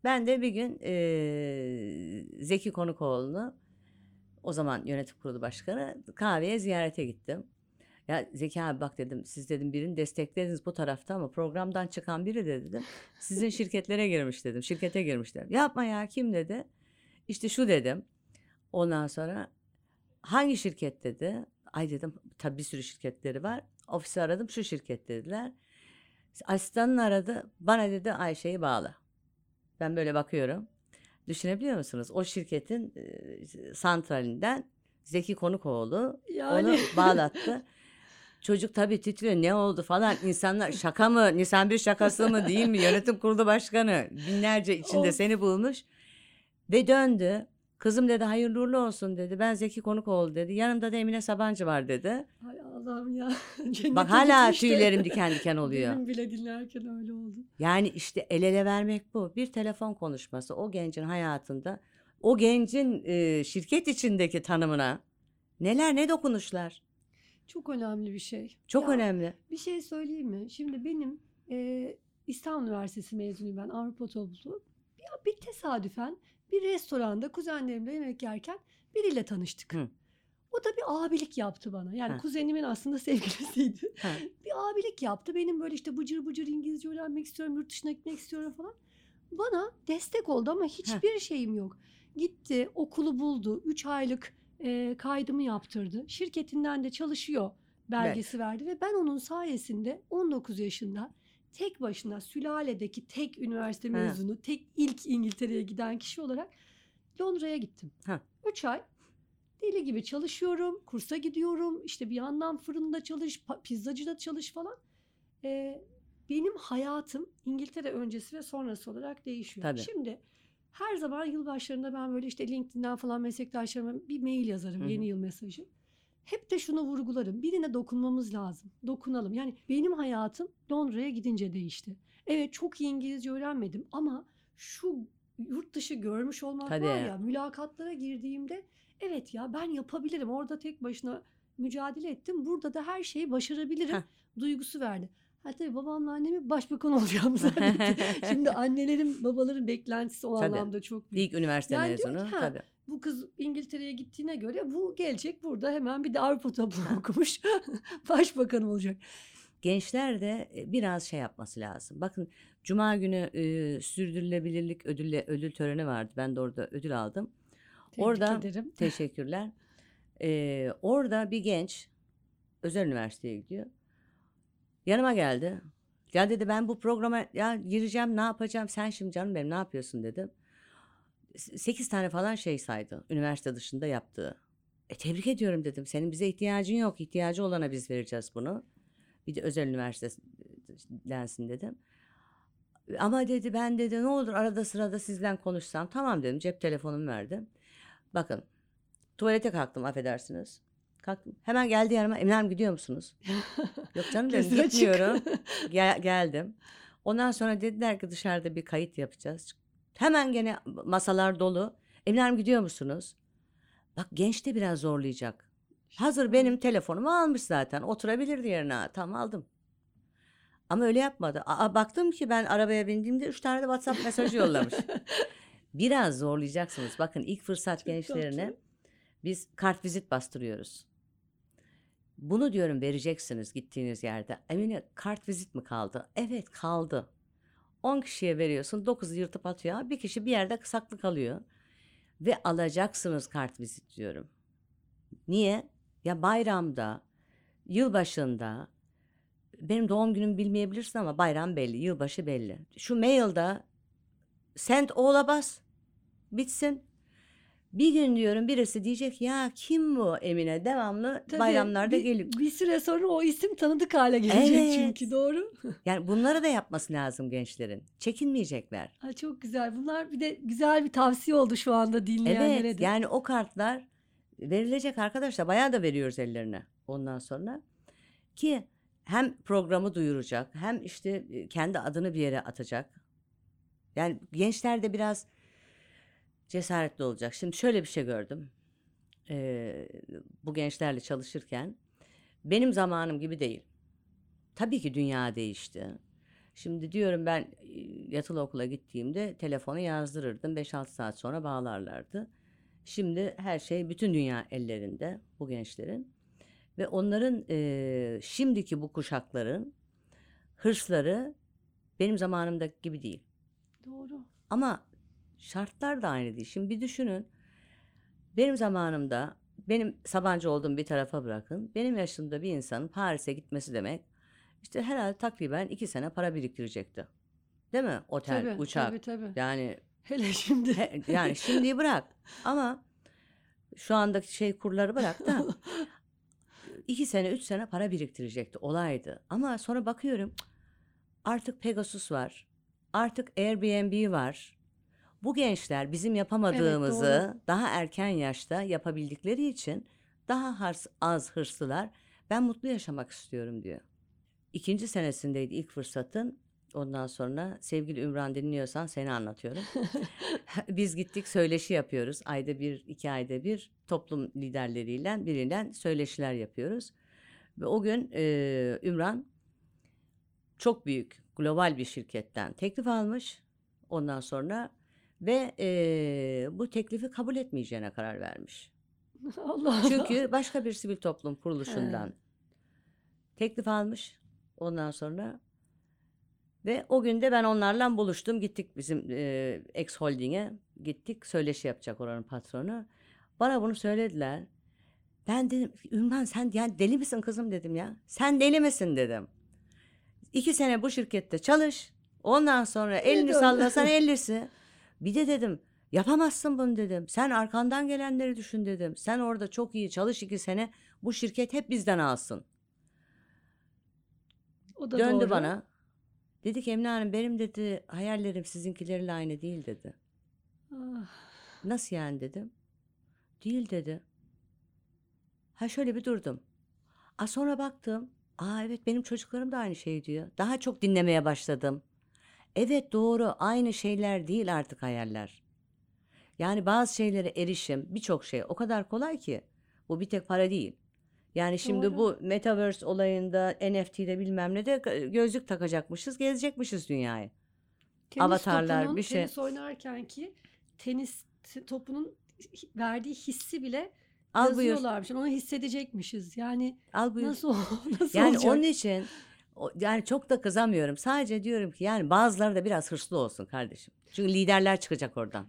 Speaker 2: Ben de bir gün eee, Zeki Konukoğlu'nu o zaman yönetim kurulu başkanı kahveye ziyarete gittim. Ya Zeki abi bak dedim siz dedim birini desteklediniz bu tarafta ama programdan çıkan biri de dedim. Sizin <laughs> şirketlere girmiş dedim. Şirkete girmiş dedim. Yapma ya kim dedi. İşte şu dedim. Ondan sonra hangi şirket dedi. Ay dedim tabii bir sürü şirketleri var. Ofisi aradım şu şirket dediler. Asistanın aradı. Bana dedi Ayşe'yi bağla. Ben böyle bakıyorum. Düşünebiliyor musunuz? O şirketin e, santralinden Zeki Konukoğlu
Speaker 1: Yani.
Speaker 2: onu bağlattı. <laughs> Çocuk tabii titriyor ne oldu falan. İnsanlar şaka mı? Nisan bir şakası mı değil mi? Yönetim kurulu başkanı binlerce içinde
Speaker 1: Of.
Speaker 2: seni bulmuş. Ve döndü. Kızım dedi hayırlı uğurlu olsun dedi. Ben Zeki Konukoğlu dedi. Yanımda da Emine Sabancı var dedi.
Speaker 1: Hay Allah'ım ya. <laughs> Cennete
Speaker 2: Bak hala
Speaker 1: gitmiş de
Speaker 2: tüylerim diken diken <laughs> oluyor.
Speaker 1: Benim bile dinlerken öyle oldu.
Speaker 2: Yani işte el ele vermek bu. Bir telefon konuşması o gencin hayatında, o gencin e, şirket içindeki tanımına neler ne dokunuşlar.
Speaker 1: Çok önemli bir şey.
Speaker 2: Çok
Speaker 1: Ya,
Speaker 2: önemli.
Speaker 1: Bir şey söyleyeyim mi? Şimdi benim e, İstanbul Üniversitesi mezunuyum ben Avrupa topluluğu. Ya bir tesadüfen bir restoranda kuzenlerimle yemek yerken biriyle tanıştık.
Speaker 2: Hı.
Speaker 1: O da bir abilik yaptı bana. Yani
Speaker 2: Ha.
Speaker 1: kuzenimin aslında <laughs> sevgilisiydi.
Speaker 2: Ha.
Speaker 1: bir abilik yaptı. Benim böyle işte bıcır bıcır İngilizce öğrenmek istiyorum, yurt dışına gitmek istiyorum falan. Bana destek oldu ama hiçbir şeyim yok. Gitti, okulu buldu. 3 aylık e, kaydımı yaptırdı. Şirketinden de çalışıyor belgesi verdi ve ben onun sayesinde 19 yaşında tek başına sülaledeki tek üniversite mezunu, tek ilk İngiltere'ye giden kişi olarak Londra'ya gittim.
Speaker 2: Ha.
Speaker 1: 3 ay deli gibi çalışıyorum, kursa gidiyorum, işte bir yandan fırında çalış, pizzacıda çalış falan. Ee, benim hayatım İngiltere öncesi ve sonrası olarak değişiyor.
Speaker 2: Tabii.
Speaker 1: Şimdi her zaman yılbaşlarında ben böyle işte LinkedIn'den falan meslektaşlarıma bir mail yazarım,
Speaker 2: Hı hı.
Speaker 1: yeni yıl mesajı. Hep de şunu vurgularım. Birine dokunmamız lazım. Dokunalım. Yani benim hayatım Londra'ya gidince değişti. Evet çok iyi İngilizce öğrenmedim ama şu yurt dışı görmüş olmak
Speaker 2: Tabii.
Speaker 1: var ya mülakatlara girdiğimde evet ya ben yapabilirim. Orada tek başına mücadele ettim. Burada da her şeyi başarabilirim
Speaker 2: Heh.
Speaker 1: duygusu verdi. Ha tabii babamla annemi başbakan <laughs> olacağım <laughs> zannetti. Şimdi annelerin babaların beklentisi o
Speaker 2: Tabii.
Speaker 1: anlamda çok büyük.
Speaker 2: İlk üniversite
Speaker 1: Yani
Speaker 2: mezunu
Speaker 1: ki, ha,
Speaker 2: tabii.
Speaker 1: Bu kız İngiltere'ye gittiğine göre bu gelecek burada hemen bir de Avrupa topluluğu <laughs> okumuş başbakan olacak.
Speaker 2: Gençler de e, biraz şey yapması lazım. Bakın Cuma günü e, sürdürülebilirlik ödülle, ödül töreni vardı. Ben de orada ödül aldım.
Speaker 1: Tebrik
Speaker 2: Orada-
Speaker 1: ederim. <laughs>
Speaker 2: Teşekkürler. Ee, orada bir genç özel üniversiteye gidiyor. Yanıma geldi. Ya dedi ben bu programa ya gireceğim ne yapacağım sen şimdi canım benim ne yapıyorsun dedim. S- Sekiz tane falan şey saydı üniversite dışında yaptığı. E tebrik ediyorum dedim. Senin bize ihtiyacın yok. İhtiyacı olana biz vereceğiz bunu. Bir de özel üniversite densin dedim. Ama dedi ben dedi ne olur arada sırada sizden konuşsam. Tamam dedim cep telefonumu verdim. Bakın tuvalete kalktım affedersiniz. Kalktım. Hemen geldi yanıma. Emine Hanım gidiyor musunuz? <laughs> Yok canım dedim gitmiyorum. Gel- geldim. Ondan sonra dediler ki dışarıda bir kayıt yapacağız. Hemen gene masalar dolu. Emine Hanım gidiyor musunuz? Bak genç de biraz zorlayacak. Hazır benim telefonumu almış zaten. Oturabilirdi yerine. Tamam aldım. Ama öyle yapmadı. Aa, baktım ki ben arabaya bindiğimde üç tane de WhatsApp mesajı yollamış. <laughs> Biraz zorlayacaksınız. Bakın ilk fırsat
Speaker 1: Çok
Speaker 2: gençlerine
Speaker 1: tatlı.
Speaker 2: biz kart vizit bastırıyoruz. Bunu diyorum vereceksiniz gittiğiniz yerde. Emine kart vizit mi kaldı? Evet kaldı. 10 kişiye veriyorsun 9'u yırtıp atıyor. Bir kişi bir yerde saklı kalıyor. Ve alacaksınız kart vizit diyorum. Niye? Ya bayramda, yılbaşında, benim doğum günümü bilmeyebilirsin ama bayram belli, yılbaşı belli. Şu mailde send all'a bas, bitsin. Bir gün diyorum birisi diyecek ya kim bu Emine devamlı
Speaker 1: Tabii,
Speaker 2: bayramlarda
Speaker 1: bir,
Speaker 2: geliyor.
Speaker 1: bir süre sonra o isim tanıdık hale gelecek
Speaker 2: Evet.
Speaker 1: çünkü doğru. <laughs>
Speaker 2: Yani bunları da yapması lazım gençlerin. Çekinmeyecekler.
Speaker 1: Ay çok güzel. Bunlar bir de güzel bir tavsiye oldu şu anda dinleyenlere
Speaker 2: Evet
Speaker 1: de.
Speaker 2: yani o kartlar verilecek arkadaşlar bayağı da veriyoruz ellerine ondan sonra. Ki hem programı duyuracak hem işte e, kendi adını bir yere atacak. Yani gençler de biraz cesaretli olacak. Şimdi şöyle bir şey gördüm. Ee, bu gençlerle çalışırken benim zamanım gibi değil. Tabii ki dünya değişti. Şimdi diyorum ben yatılı okula gittiğimde telefonu yazdırırdım. 5-6 saat sonra bağlarlardı. Şimdi her şey bütün dünya ellerinde bu gençlerin. Ve onların e, şimdiki bu kuşakların hırsları benim zamanımdaki gibi değil.
Speaker 1: Doğru.
Speaker 2: Ama şartlar da aynı değil. Şimdi bir düşünün. Benim zamanımda benim Sabancı olduğum bir tarafa bırakın. Benim yaşımda bir insanın Paris'e gitmesi demek işte herhalde takriben iki sene para biriktirecekti. Değil mi? Otel,
Speaker 1: Tabii,
Speaker 2: uçak.
Speaker 1: tabii, tabii.
Speaker 2: Yani
Speaker 1: Hele şimdi.
Speaker 2: he- yani şimdiyi bırak. Ama şu andaki şey kurları bırak da <laughs> iki sene, üç sene para biriktirecekti. Olaydı. Ama sonra bakıyorum artık Pegasus var. Artık Airbnb var. Bu gençler bizim yapamadığımızı daha erken yaşta yapabildikleri için daha hars, az hırslılar. Ben mutlu yaşamak istiyorum diyor. İkinci senesindeydi ilk fırsatın. Ondan sonra sevgili Ümran dinliyorsan seni anlatıyorum. <laughs> <laughs> Biz gittik söyleşi yapıyoruz. Ayda bir, iki ayda bir toplum liderleriyle biriyle söyleşiler yapıyoruz. Ve o gün e, Ümran çok büyük global bir şirketten teklif almış. Ondan sonra ve e, bu teklifi kabul etmeyeceğine karar vermiş. <laughs>
Speaker 1: Allah.
Speaker 2: Çünkü başka bir sivil toplum kuruluşundan teklif almış. Ondan sonra ve o gün de ben onlarla buluştum. Gittik bizim e, ex holding'e. Gittik söyleşi yapacak oranın patronu. Bana bunu söylediler. Ben dedim Ümran sen yani deli misin kızım dedim ya. Sen deli misin dedim. İki sene bu şirkette çalış. Ondan sonra elini sallasan <laughs> ellisi. Bir de dedim yapamazsın bunu dedim. Sen arkandan gelenleri düşün dedim. Sen orada çok iyi çalış iki sene. Bu şirket hep bizden alsın.
Speaker 1: o da
Speaker 2: Döndü
Speaker 1: doğru.
Speaker 2: bana. Dedi ki Emine Hanım benim dedi hayallerim sizinkilerle aynı değil dedi.
Speaker 1: Ah,
Speaker 2: Nasıl yani dedim. Değil dedi. Ha şöyle bir durdum. A sonra baktım. Aa evet benim çocuklarım da aynı şey diyor. Daha çok dinlemeye başladım. Evet doğru aynı şeyler değil artık hayaller. Yani bazı şeylere erişim birçok şey o kadar kolay ki. Bu bir tek para değil. Yani şimdi
Speaker 1: Doğru.
Speaker 2: bu Metaverse olayında NFT'de bilmem ne de gözlük takacakmışız gezecekmişiz dünyayı.
Speaker 1: tenis
Speaker 2: Avatarlar,
Speaker 1: topunun
Speaker 2: bir şey.
Speaker 1: Tenis oynarken ki tenis topunun verdiği hissi bile
Speaker 2: Al buyur
Speaker 1: yazıyorlarmış. Onu hissedecekmişiz. Yani
Speaker 2: al buyur.
Speaker 1: nasıl <laughs> nasıl
Speaker 2: Yani
Speaker 1: olacak?
Speaker 2: onun için yani çok da kızamıyorum. Sadece diyorum ki yani bazıları da biraz hırslı olsun kardeşim. Çünkü liderler çıkacak oradan.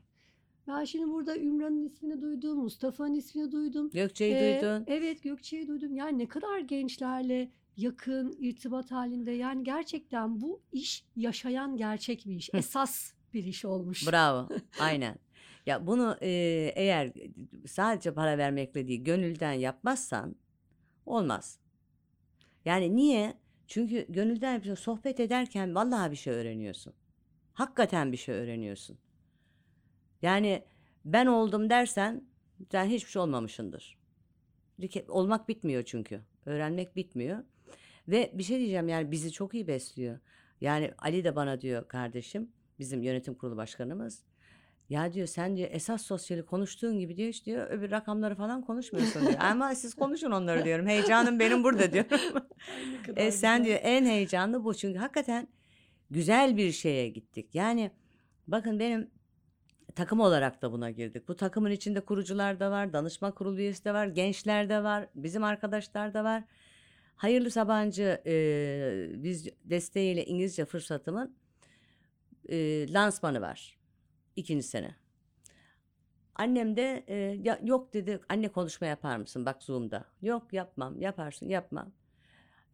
Speaker 1: Ben şimdi burada Ümran'ın ismini duydum, Mustafa'nın ismini duydum.
Speaker 2: Gökçe'yi
Speaker 1: Ee,
Speaker 2: duydun.
Speaker 1: Evet Gökçe'yi duydum. Yani ne kadar gençlerle yakın irtibat halinde. Yani gerçekten bu iş yaşayan gerçek bir iş. Esas bir iş olmuş.
Speaker 2: Bravo. <laughs> Aynen. Ya bunu e, eğer sadece para vermekle değil gönülden yapmazsan olmaz. Yani niye? Çünkü gönülden yapıyorsun. Sohbet ederken vallahi bir şey öğreniyorsun. Hakikaten bir şey öğreniyorsun. Yani ben oldum dersen sen hiçbir şey olmamışındır. Olmak bitmiyor çünkü. Öğrenmek bitmiyor. Ve bir şey diyeceğim yani bizi çok iyi besliyor. Yani Ali de bana diyor kardeşim, bizim yönetim kurulu başkanımız. Ya diyor sen diyor esas sosyali konuştuğun gibi diyor hiç diyor öbür rakamları falan konuşmuyorsun diyor. <laughs> Ama siz konuşun onları diyorum. Heyecanım benim burada diyorum. <laughs> E, sen
Speaker 1: güzel.
Speaker 2: diyor en heyecanlı bu çünkü hakikaten güzel bir şeye gittik. Yani bakın benim takım olarak da buna girdik. Bu takımın içinde kurucular da var, danışma kurulu üyesi de var, gençler de var, bizim arkadaşlar da var. Hayırlı Sabancı e, biz desteğiyle İngilizce fırsatımın e, lansmanı var. İkinci sene. Annem de e, ya, yok dedi anne konuşma yapar mısın bak Zoom'da. Yok yapmam yaparsın yapmam.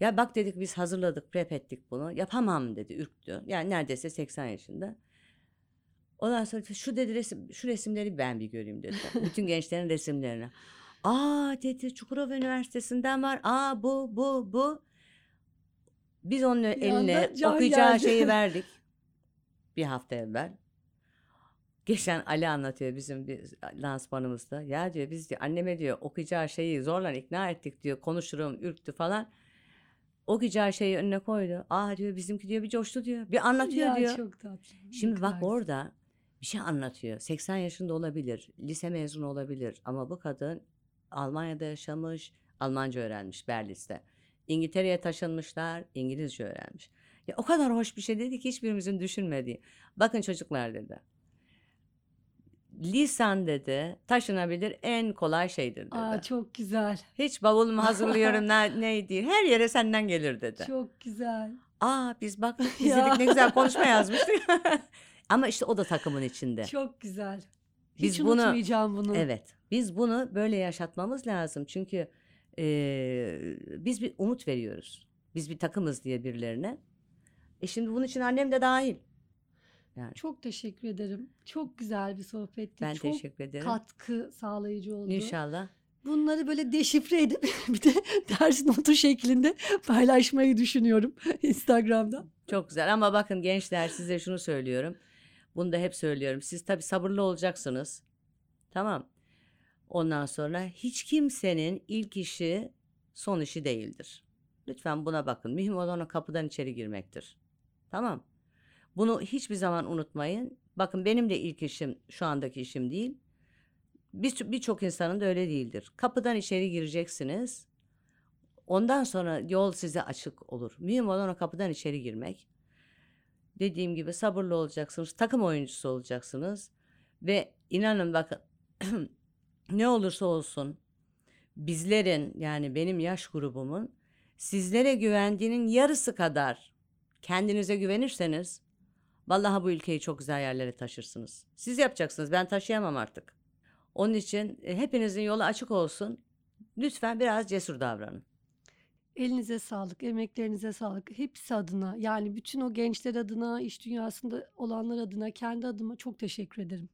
Speaker 2: Ya bak dedik biz hazırladık prep ettik bunu yapamam dedi ürktü. Yani neredeyse 80 yaşında. Ondan sonra şu dedi resim, şu resimleri ben bir göreyim dedi. <laughs> Bütün gençlerin resimlerini. Aa dedi Çukurova Üniversitesi'nden var. Aa bu bu bu. Biz onun
Speaker 1: Bir
Speaker 2: eline okuyacağı
Speaker 1: geldi.
Speaker 2: şeyi <laughs> verdik. Bir hafta evvel. Geçen Ali anlatıyor bizim bir lansmanımızda. Ya diyor biz diyor anneme diyor okuyacağı şeyi zorla ikna ettik diyor. Konuşurum ürktü falan. Okuyacağı şeyi önüne koydu. Aa diyor bizimki diyor bir coştu diyor. Bir anlatıyor
Speaker 1: Ya
Speaker 2: diyor.
Speaker 1: çok tatlı.
Speaker 2: Şimdi bak orada bir şey anlatıyor. 80 yaşında olabilir, lise mezunu olabilir ama bu kadın Almanya'da yaşamış, Almanca öğrenmiş Berlis'te. İngiltere'ye taşınmışlar, İngilizce öğrenmiş. Ya o kadar hoş bir şey dedi ki hiçbirimizin düşünmediği. Bakın çocuklar dedi. Lisan dedi taşınabilir en kolay şeydir dedi.
Speaker 1: Aa, çok güzel.
Speaker 2: Hiç bavulumu hazırlıyorum <laughs> ne, neydi her yere senden gelir dedi.
Speaker 1: Çok güzel.
Speaker 2: Aa biz baktık <laughs> izledik ne güzel konuşma <laughs> yazmıştık. Ama işte o da takımın içinde.
Speaker 1: Çok güzel. Hiç
Speaker 2: Biz bunu-
Speaker 1: unutmayacağım bunu.
Speaker 2: Evet. Biz bunu böyle yaşatmamız lazım. Çünkü eee, biz bir umut veriyoruz. Biz bir takımız diye birilerine. E şimdi bunun için annem de dahil. Yani
Speaker 1: Çok teşekkür ederim. Çok güzel bir sohbetti.
Speaker 2: ben
Speaker 1: çok
Speaker 2: teşekkür ederim.
Speaker 1: katkı sağlayıcı oldu.
Speaker 2: İnşallah.
Speaker 1: Bunları böyle deşifre edip <laughs> bir de ders notu şeklinde paylaşmayı düşünüyorum <laughs> Instagram'da.
Speaker 2: Çok güzel ama bakın gençler size şunu söylüyorum. Bunu da hep söylüyorum. Siz tabii sabırlı olacaksınız. Tamam. Ondan sonra hiç kimsenin ilk işi son işi değildir. Lütfen buna bakın. Mühim olan o kapıdan içeri girmektir. Tamam. Bunu hiçbir zaman unutmayın. Bakın benim de ilk işim şu andaki işim değil. Bir- Birçok insanın da öyle değildir. Kapıdan içeri gireceksiniz. Ondan sonra yol size açık olur. Mühim olan o kapıdan içeri girmek. Dediğim gibi sabırlı olacaksınız. Takım oyuncusu olacaksınız. Ve inanın bakın <clears throat> ne olursa olsun bizlerin yani benim yaş grubumun sizlere güvendiğinin yarısı kadar kendinize güvenirseniz vallahi bu ülkeyi çok güzel yerlere taşırsınız. Siz yapacaksınız. Ben taşıyamam artık. Onun için e, hepinizin yolu açık olsun. Lütfen biraz cesur davranın.
Speaker 1: Elinize sağlık, emeklerinize sağlık. Hepsi adına yani bütün o gençler adına, iş dünyasında olanlar adına, kendi adıma çok teşekkür ederim.